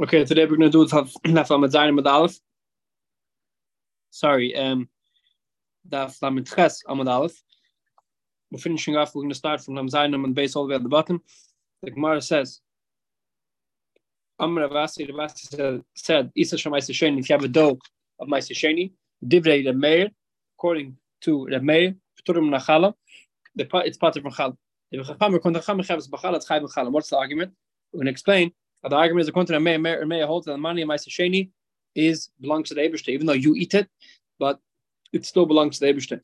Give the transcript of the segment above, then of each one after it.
Okay, today we're going to do Daf Lamed Zayin Amud Aleph. Sorry, um, Daf Lamed Ches Amud Aleph. We're finishing off. We're going to start from Lamed Zayin Amud base all the way at the bottom. The Gemara says, Amr Avasi Ravasi said, Isa Shemaisa Sheni, if you have a dough of Maisa Sheni, Divrei Remeir, according to Remeir, Pturim Nachala, it's part of Nachala. What's the argument? We're going to explain the argument is according to the Meir, holds that the money of Sheni is belongs to the Eberste, even though you eat it, but it still belongs to the Eberste.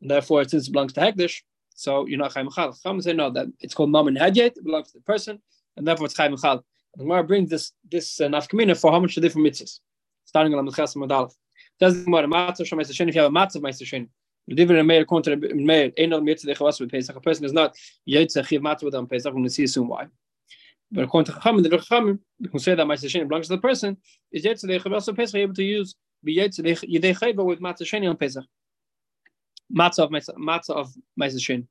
Therefore, since it belongs to Hekdesh, so you're not Chaim Chal. Say no, that it's called Mammon Hadyet, it belongs to the person, and therefore it's Chaim Chal. The Gemara brings this this uh, nafkamina for how much the different mitzvahs, starting on the Chas Madalef. Does the Gemara matzah shom Sheni if you have a matzah Meister Sheni. The dividend Meir according to the Meir, ain't no mitzvah dechavas with Pesach. A person is not yitzach chiv matzah with on Pesach. We're going to see soon why. But according to Chachamim, the Chachamim, can say that Ma'aser Sheni belongs to the person. Is yet today Chavel Pesach able to use Yidei Chayva with Matzah Sheni on Pesach. Matzah of Matzah of Ma'aser Sheni.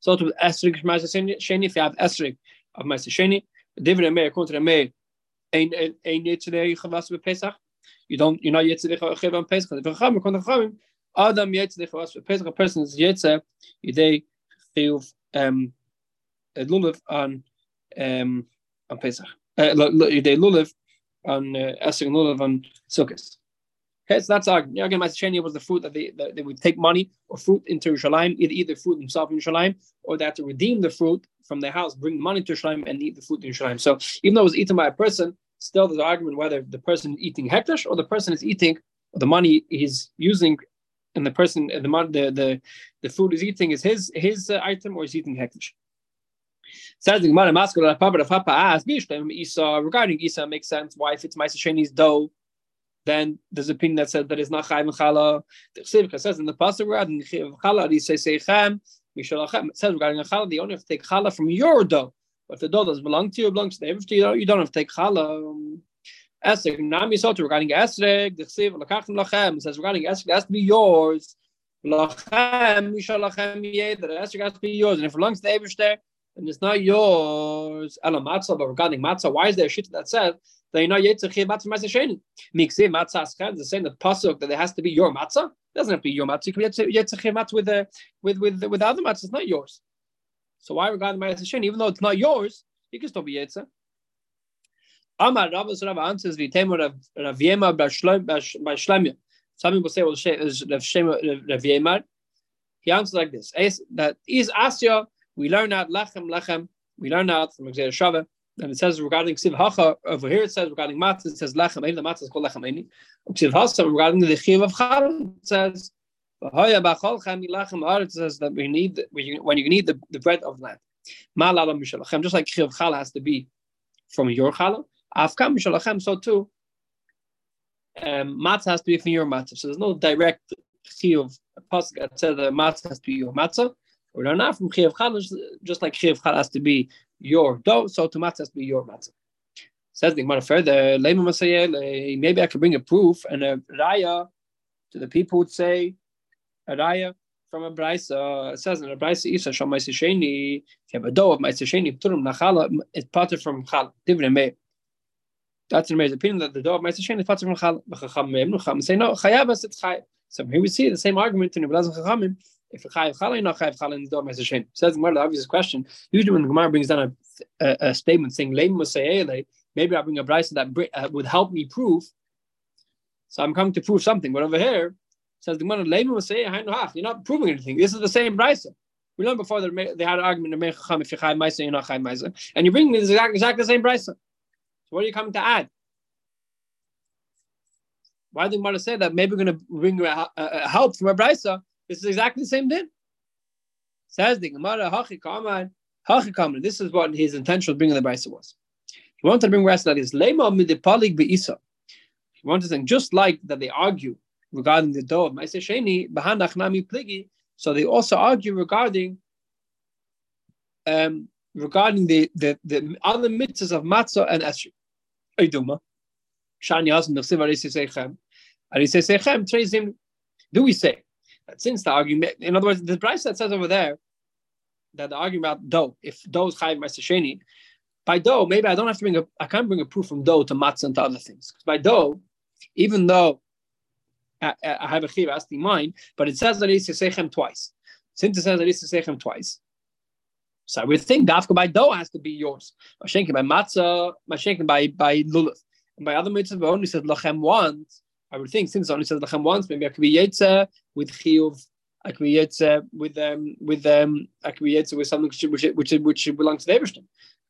So to Esrig Ma'aser Sheni, if you have Esrig of Ma'aser Sheni, David and Meir, according to the Meir, ain't ain't yet today Chavel with Pesach. You don't you're not yet today Chayva on Pesach. The Chachamim, according to Chachamim, Adam yet today Chavel with Pesach. A person is yet Yidei Chayv um lulav on um on Pesach. Uh, they lulav on uh, Esrog lulav on Sukkot. Okay, so that's argument. Again, Sheni was the fruit that they that they would take money or fruit into Yerushalayim, either eat the fruit themselves in Yerushalayim, or they had to redeem the fruit from their house, bring the money to Yerushalayim, and eat the fruit in Yerushalayim. So even though it was eaten by a person, still there's an argument whether the person is eating hekdesh or the person is eating the money he's using, and the person the the the, the food is eating is his his uh, item or is eating hekdesh. Says the Gemara Maskul Papa Papa asked Isa regarding Isa makes sense why if it's Sheni's dough, then there's a opinion that says that it's not Chayim Chala. The Chsivka says in the pasuk regarding Chala, he says Seichem Mishalachem. It says regarding Chala, you only have to take Chala from your dough. But if the dough doesn't belong to you, belongs to the you don't, you don't have to take Chala. Esrog, Nami Soto regarding Esrog, the Chsiv Lakachim Lachem says regarding Esrog, it has to be yours. Lachem Mishalachem that Esrog has to be yours, and if it belongs to the Ebershter, and it's not yours. Ela matzah, but regarding matzah, why is there a shit that says that you're not yet to matzah matzah sheni? Mikse matzah aschad is saying that pasuk that it has to be your matzah. It doesn't have to be your matzah. You can be yet to matzah with the with with with other matzah. It's not yours. So why regarding matzah sheni, even though it's not yours, you can still be yetzer. Amar Rav Rav answers v'temu Rav Yema by Shlemya. Some people say well Rav Yema. He answers like this: that is Asya we learn out lechem lechem. We learn out from Gezeirah Shavah. And it says regarding Ksiv Hacha, over here it says regarding Matzah, it says Lechem the Matzah is called Lechem Eini. Ksiv Hasa, regarding the Chiv of it says, it says that we need when you need the, the bread of land. Just like Chiv Chal has to be from your Chal, Afkam Mishalachem, so too, um, Matzah has to be from your Matzah. So there's no direct Chiv Pasuk that says that Matzah has to be your Matzah. We learn out from Chiyav Chal, just like Chiyav Chal has to be your dough, so to matzah has to be your matzah. Says the Gemara further, maybe I could bring a proof and a raya to the people would say a raya from a brisa. It says in a brisa, Isa Shal Maisa Sheni, if you have a dough of Maisa Sheni, Pturum Nachala, it's parted from Chal, Divrei. That's an amazing opinion that the dough of Maisa Sheni is parted from Chal. Chacham Chacham say no, Chayavas, it's Chay. So here we see the same argument in Belazim Chachamim if a chayiv chalai not chayiv chalai in the door Hashem. Says the the obvious question. Usually when the Gemara brings down a, a, a statement saying leim maybe I bring a brisa that uh, would help me prove. So I'm coming to prove something. But over here says the Gemara leim You're not proving anything. This is the same brisa. We learned before that they had an argument in Mechacham if you're chayiv ma'aseh, you're not chayiv ma'aseh, and you bring me the exact, exactly the same brisa. So what are you coming to add? Why did the Gemara say that maybe we're going to bring a, a, a help from a brisa this is exactly the same din. Says the Gemara. This is what his intention of bringing the Brisa was. He wanted to bring Brisa that is Lema midipalig beisa. He wanted to say just like that they argue regarding the dough of Maisa Sheni, Bahanach Nami Pligi. So they also argue regarding um, regarding the, the, the other mitzvahs of matzah and esrog. Eiduma. Shani Hasan Nafsiv Arisi Sechem. Arisi Sechem, do we say since the argument, in other words, the price that says over there that the argument about dough, if dough is chayiv ma'aseh by dough, maybe I don't have to bring a, I can't bring a proof from dough to matzah and to other things. Because By dough, even though I, I have a chiv asking mine, but it says that it's sechem twice. Since it says that it's sechem twice, so I would think dafka by dough has to be yours. Mashenkin by matzah, mashenkin by by lulav, and by other mitzvahs only says lachem once. I would think since it only says lachem once, maybe I could be yetzer with chiyuv I can be yetzer with um with um I can be yetzer with something which which which, which belongs to the Eberstein.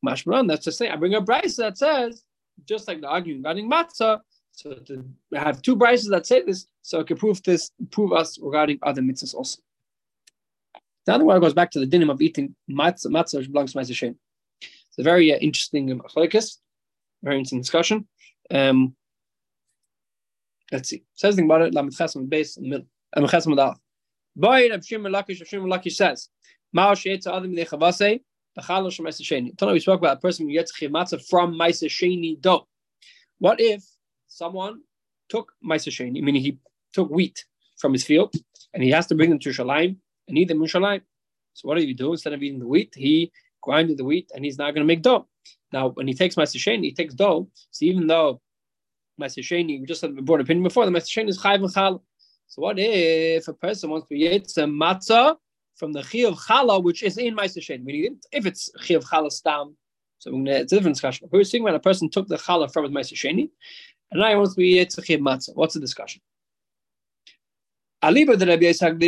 Mashmaran, that's the same. I bring a price that says just like the argument regarding matzah. So to have two prices that say this, so I can prove this, prove us regarding other mitzvahs also. The other one goes back to the dinim of eating matzah, matzah which belongs to Matzah It's a very uh, interesting focus, very interesting discussion. Um, let's see. Says about it. Lamed base in the middle. Lamed Chesam Boy, Rav Shimon Lakish, Rav Shimon Lakish says, Ma'al she'etza adam midei chavasei, b'chalosh ma'aseh sheni. Tonight we spoke about a person who gets chimatza from ma'aseh sheni dough. What if someone took ma'aseh sheni, meaning he took wheat from his field, and he has to bring them to Shalim and eat them in Shalim. So what do you do? Instead of eating the wheat, he grinded the wheat, and he's not going to make dough. Now, when he takes ma'aseh sheni, he takes dough. So even though ma'aseh sheni, we just had a broad opinion before, the ma'aseh sheni is chayv and chal. So what if a person wants to eat some matzah from the chi of challah, which is in Meister Shen? Meaning, if it's chi of challah stam, so it's a different discussion. We're seeing when a person took the challah from his Meister Sheni, and now he wants to eat chi of matzah. What's the discussion? Aliba the Rabbi Yitzhak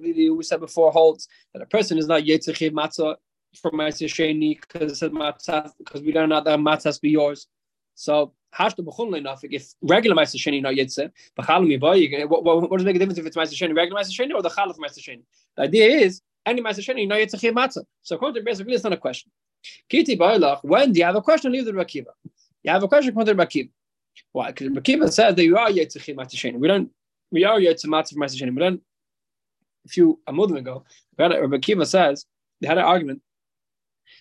Lili, we said before, holds that a person is not Yitzchak matzah from Meister Sheni because matza, because we don't know that matzah to be yours. So. If regular ma'aser sheni not yetze, b'chalim yiboy. Eh, what what does make a difference if it's ma'aser sheni regular ma'aser sheni or the chalaf ma'aser sheni? The idea is any ma'aser sheni not chiv matzah. So according to basically, it's not a question. Kiti ba'ilach. When do you have a question? Leave the rakiva. You have a question. According to rakiva. Why? Because rakiva says that you are yetze chiv matzah sheni. We don't. We are yetze matzah from ma'aser sheni. We don't. A few a month ago, Rabbi Akiva says they had an argument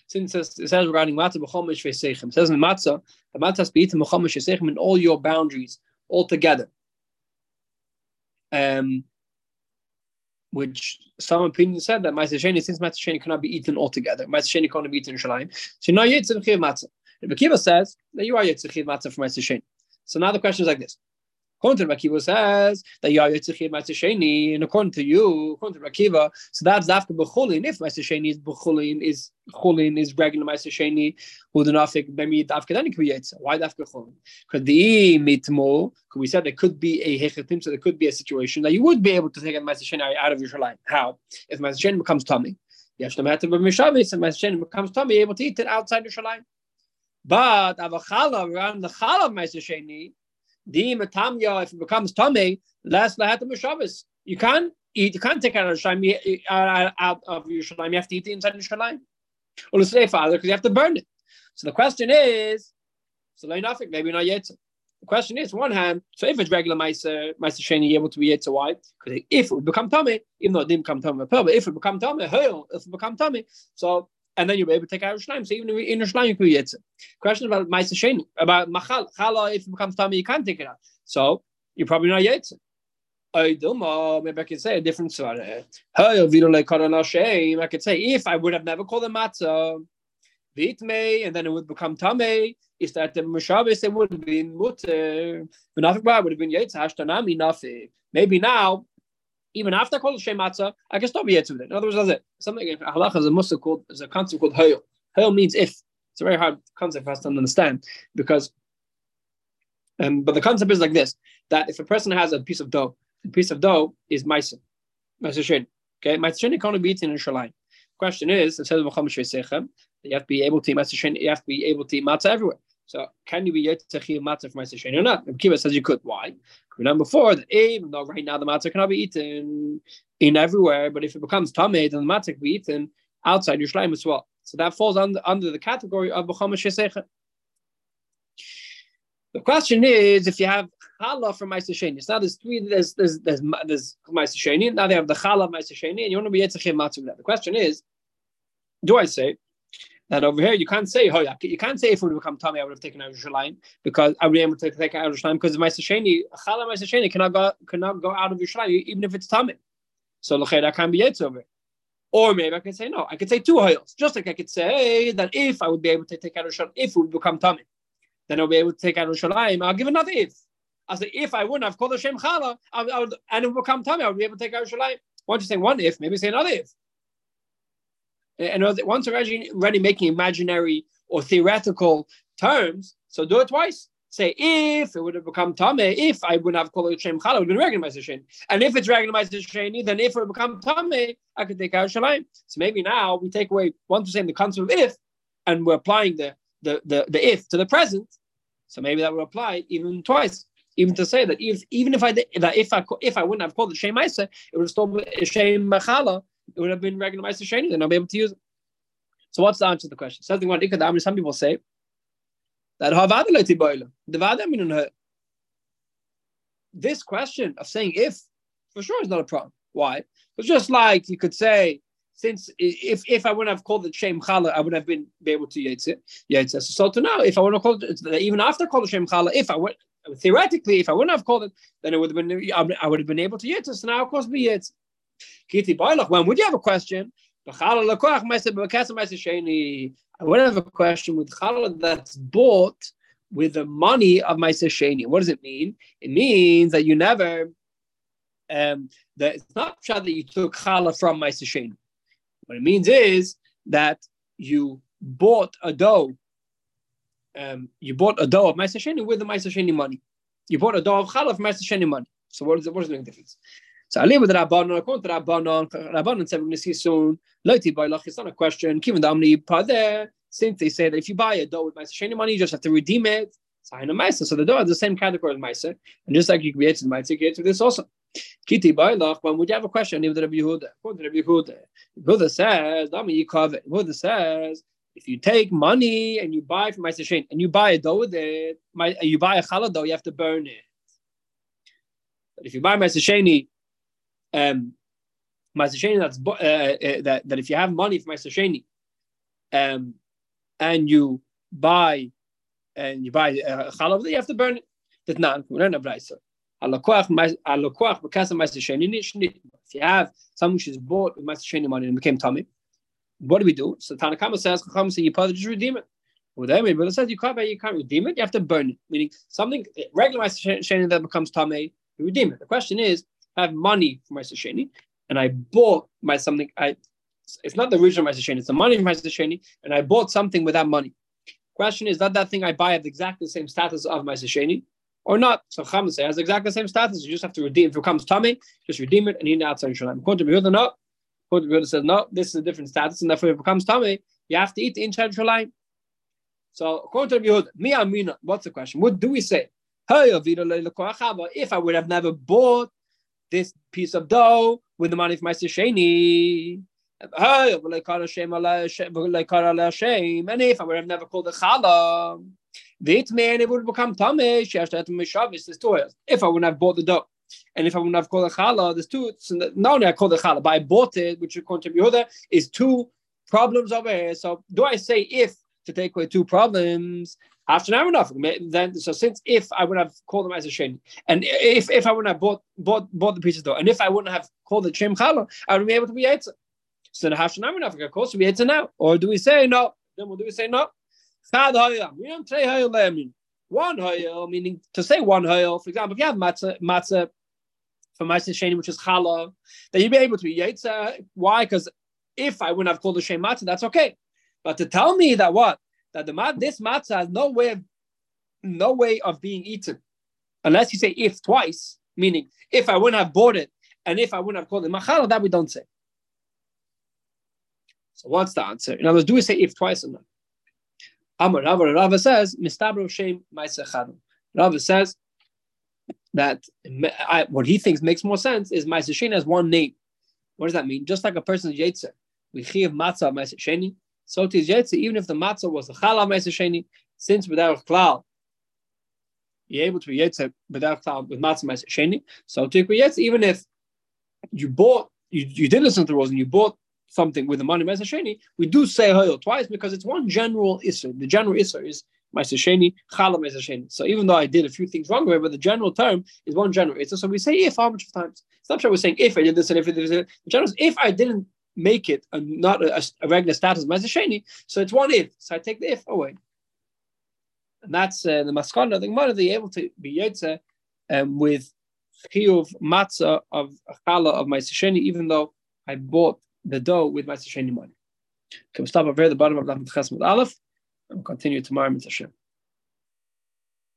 since it says, regarding matzah b'chomish v'seichem, it says in matzah, the matzah has to be eaten in all your boundaries, all together. Um, which some opinions said that Matzah Sheni, since Matzah Sheni cannot be eaten altogether, Matzah Sheni cannot be eaten in Shalim. So now Yitzim Chiv Matzah. The Kiva says that you are Yitzim Matzah for Matzah Sheni. So now the question is like this. According to Rakiva says that Yitzchim Sheni, and according to you, according to Rakiva, so that's Dafka Bechulin. If Sheni is Bechulin, is Chulin is regular Sheni, who the Nafik, maybe Dafka then it could Yitzah. Why Dafka Chulin? Because the Mitmo, because we said there could be a Hechetim, so there could be a situation that you would be able to take a Sheni out of your life. How? If Sheni becomes tummy. Yesh Lamata B'Mishavis, and Sheni becomes tummy, able to eat it outside your Shalim. But Avachala, around the Chala of Sheni, the matamya, if it becomes tummy, less lahatam Shabbos. You can't eat, you can't take out of Shalim out of your Shalim. You have to eat the inside of Shalim. Or let's say father, because you have to burn it. So the question is, so nothing, maybe not yet. The question is, one hand, so if it's regular Maisa, Maisa Sheni able to be yet why? Because if it would become tummy, even though it didn't become tummy, but if it become tummy, if it become tummy, so and then you'll be able to take out Yerushalayim. So even in Yerushalayim, you could be Yitzah. Question about Maisa Sheni, about Machal. Chala, if it becomes tummy, you can't take it out. So you're probably not Yitzah. Oh, maybe I could say a different story. I could say if I would have never called it matzah, vitme, and then it would become tame. Is that the mashabis? It would have been mutter. But would have been yetz hashtanami nothing. Maybe now even after called Shem Matzah, I can stop yet with it. In other words, that's it. Something in halacha is a musa called is a concept called hayil. Hayil means if. It's a very hard concept for us to understand because, um, but the concept is like this: that if a person has a piece of dough, the piece of dough is ma'aser, ma'aser shin. Okay, ma'aser shin can't be eaten in shalayim. Question is, it says you have to be able to eat ma'aser shin. You have to be able to eat matzah everywhere. So can you be Yitzchak matzah for Ma'aser Sheni or not? Kiva says you could. Why? Remember before that even though right now the matzah cannot be eaten in everywhere, but if it becomes tamei, then the matzah can be eaten outside your shleim as well. So that falls under, under the category of shesecha. The question is, if you have challah from Ma'aser Sheni, now there's three, there's there's there's, there's Sheni, now they have the challah of Ma'aser Sheni, and you want to be Yitzchak matzah. The question is, do I say that over here you can't say hoyak. You can't say if it would become tummy, I would have taken out Yerushalayim because I would be able to take out Yerushalayim because my sasheni, chala my sasheni cannot go cannot go out of Yerushalayim even if it's tummy. So lochay that can't be yetz over. Or maybe I could say no. I could say two hoyels. Just like I could say that if I would be able to take out Shalim, if it would become tummy, then I'll be able to take out Shalim. I'll give another if. I say if I wouldn't have called the Shem Chala, I, I would, and it would become tummy, I would be able to take out Shalim. Why don't you say one if? Maybe say another if. And once already, already making imaginary or theoretical terms, so do it twice say if it would have become tame, if I wouldn't have called it shem chala, it would have been recognized as And if it's recognized as sheni, then if it would become tame, I could take out shalayim. So maybe now we take away one to say the concept of if, and we're applying the, the the the if to the present. So maybe that would apply even twice. Even to say that if even if I did, that if I if I wouldn't have called it shame shem it would have still been shem chala. It would have been recognized as sheni. Then I'll be able to use it. So what's the answer to the question? Something one some people say that the This question of saying if, for sure, is not a problem. Why? It's just like you could say, since if if I wouldn't have called it shem chala, I would have been be able to it. Yaitz So to now, if I wouldn't have called it, even after called it shem chala, if I would theoretically, if I wouldn't have called it, then it would have been I would have been able to yaitz. So now, of course, be yaitz. Kiti When would you have a question? I would have a question with challah that's bought with the money of my Sheni. What does it mean? It means that you never, um, that it's not that you took challah from my Sheni. What it means is that you bought a dough. Um, you bought a dough of my Sheni with the my Sheni money. You bought a dough of challah from my Sheni money. So what is it? What is the difference? So I live with Rabbanon, according to Rabbanon, Rabbanon said we're going to see soon. Loiti by it's not a question. Given the Amni there, since they say that if you buy a dough with Meiser Sheni money, you just have to redeem it. Sign a Meiser. So the dough has the same category as Meiser. And just like you create the Meiser, create this also. Kiti Bailach, when would you have a question? Even Rabbi Yehuda. According to Rabbi Yehuda, Yehuda says, Dami Yikave. Yehuda says, if you take money and you buy from Meiser Sheni and you buy a dough with it, you buy a challah dough, you have to burn it. But if you buy Meiser Sheni um, Sheni that's uh, uh, that that if you have money for Sheni, um, and you buy and you buy uh, chalav, you have to burn it. That's not If you have someone who's bought with Meiser Sheni money and became tummy, what do we do? So Tanakama says, Chacham say you probably just redeem it. Well, then, but it says you can't, you can't redeem it. You have to burn it, meaning something regular Meiser Sheni that becomes tummy, you redeem it. The question is, I have money for my sasheni, and I bought my something. I it's not the original sasheni; it's the money from my sasheni, and I bought something with that money. Question is, that that thing I buy have exactly the same status of my sasheni, or not? So Chama says has exactly the same status. You just have to redeem. If it comes tummy, just redeem it, and you outside Yerushalayim. According to Yehuda, no. According to Yehuda says no. This is a different status, and therefore if it becomes tummy, you have to eat the inside Yerushalayim. So according to Yehuda, mi amina. What's the question? What do we say? If I would have never bought this piece of dough with the money of my Sheni. And if I would have never called the challah, the man it would become tamish. There's two If I wouldn't have bought the dough, and if I wouldn't have called the challah, there's two. So not only I called the challah, but I bought it, which according to Yehuda is two problems over here. So do I say if to take away two problems? After now enough. Then so since if I would have called them as a shin, and if if I wouldn't have bought bought bought the pieces though, and if I wouldn't have called it shem challah, I would be able to be yetzer. So the half now enough, of course, we yetzer now. Or do we say no? Then we'll do we say no? We don't say one hayel, meaning to say one hayel. For example, if you have matzah matzah for matzah sheni, which is challah, then you'd be able to be yetzer. Why? Because if I wouldn't have called the shem matzah, that's okay. But to tell me that what that the mat this matzah has no way of no way of being eaten unless you say if twice, meaning if I wouldn't have bought it and if I wouldn't have called it machal, that we don't say. So what's the answer? In other words, do we say if twice or not? Amar Rava Rava says mistabro shem ma'asechadu. Rava says that I, what he thinks makes more sense is ma'aseh has one name. What does that mean? Just like a person's yetzer, we chiv matzah ma'aseh so yetzi, even if the matzah was the challah sheni, since without klal, you're able to be without klal with matzah sheni. So even if you bought, you, you did listen to the rules and you bought something with the money sheni, we do say hoyel twice because it's one general isser. The general isser is sheni, challah sheni. So even though I did a few things wrong it, but the general term is one general isser. So we say if how much times? It's not sure we're saying if I did this and if I did this. The general is if I didn't make it a, not a, a regular status of Sheni, so it's one if. So I take the if away. And that's uh, the maskana. The Gemara, they able to be yotze um, with chiyuv matzah of challah of my Sheni, even though I bought the dough with my Sheni money. Okay, we'll stop over at the bottom of the Chesed Aleph and we'll continue tomorrow. Hashem.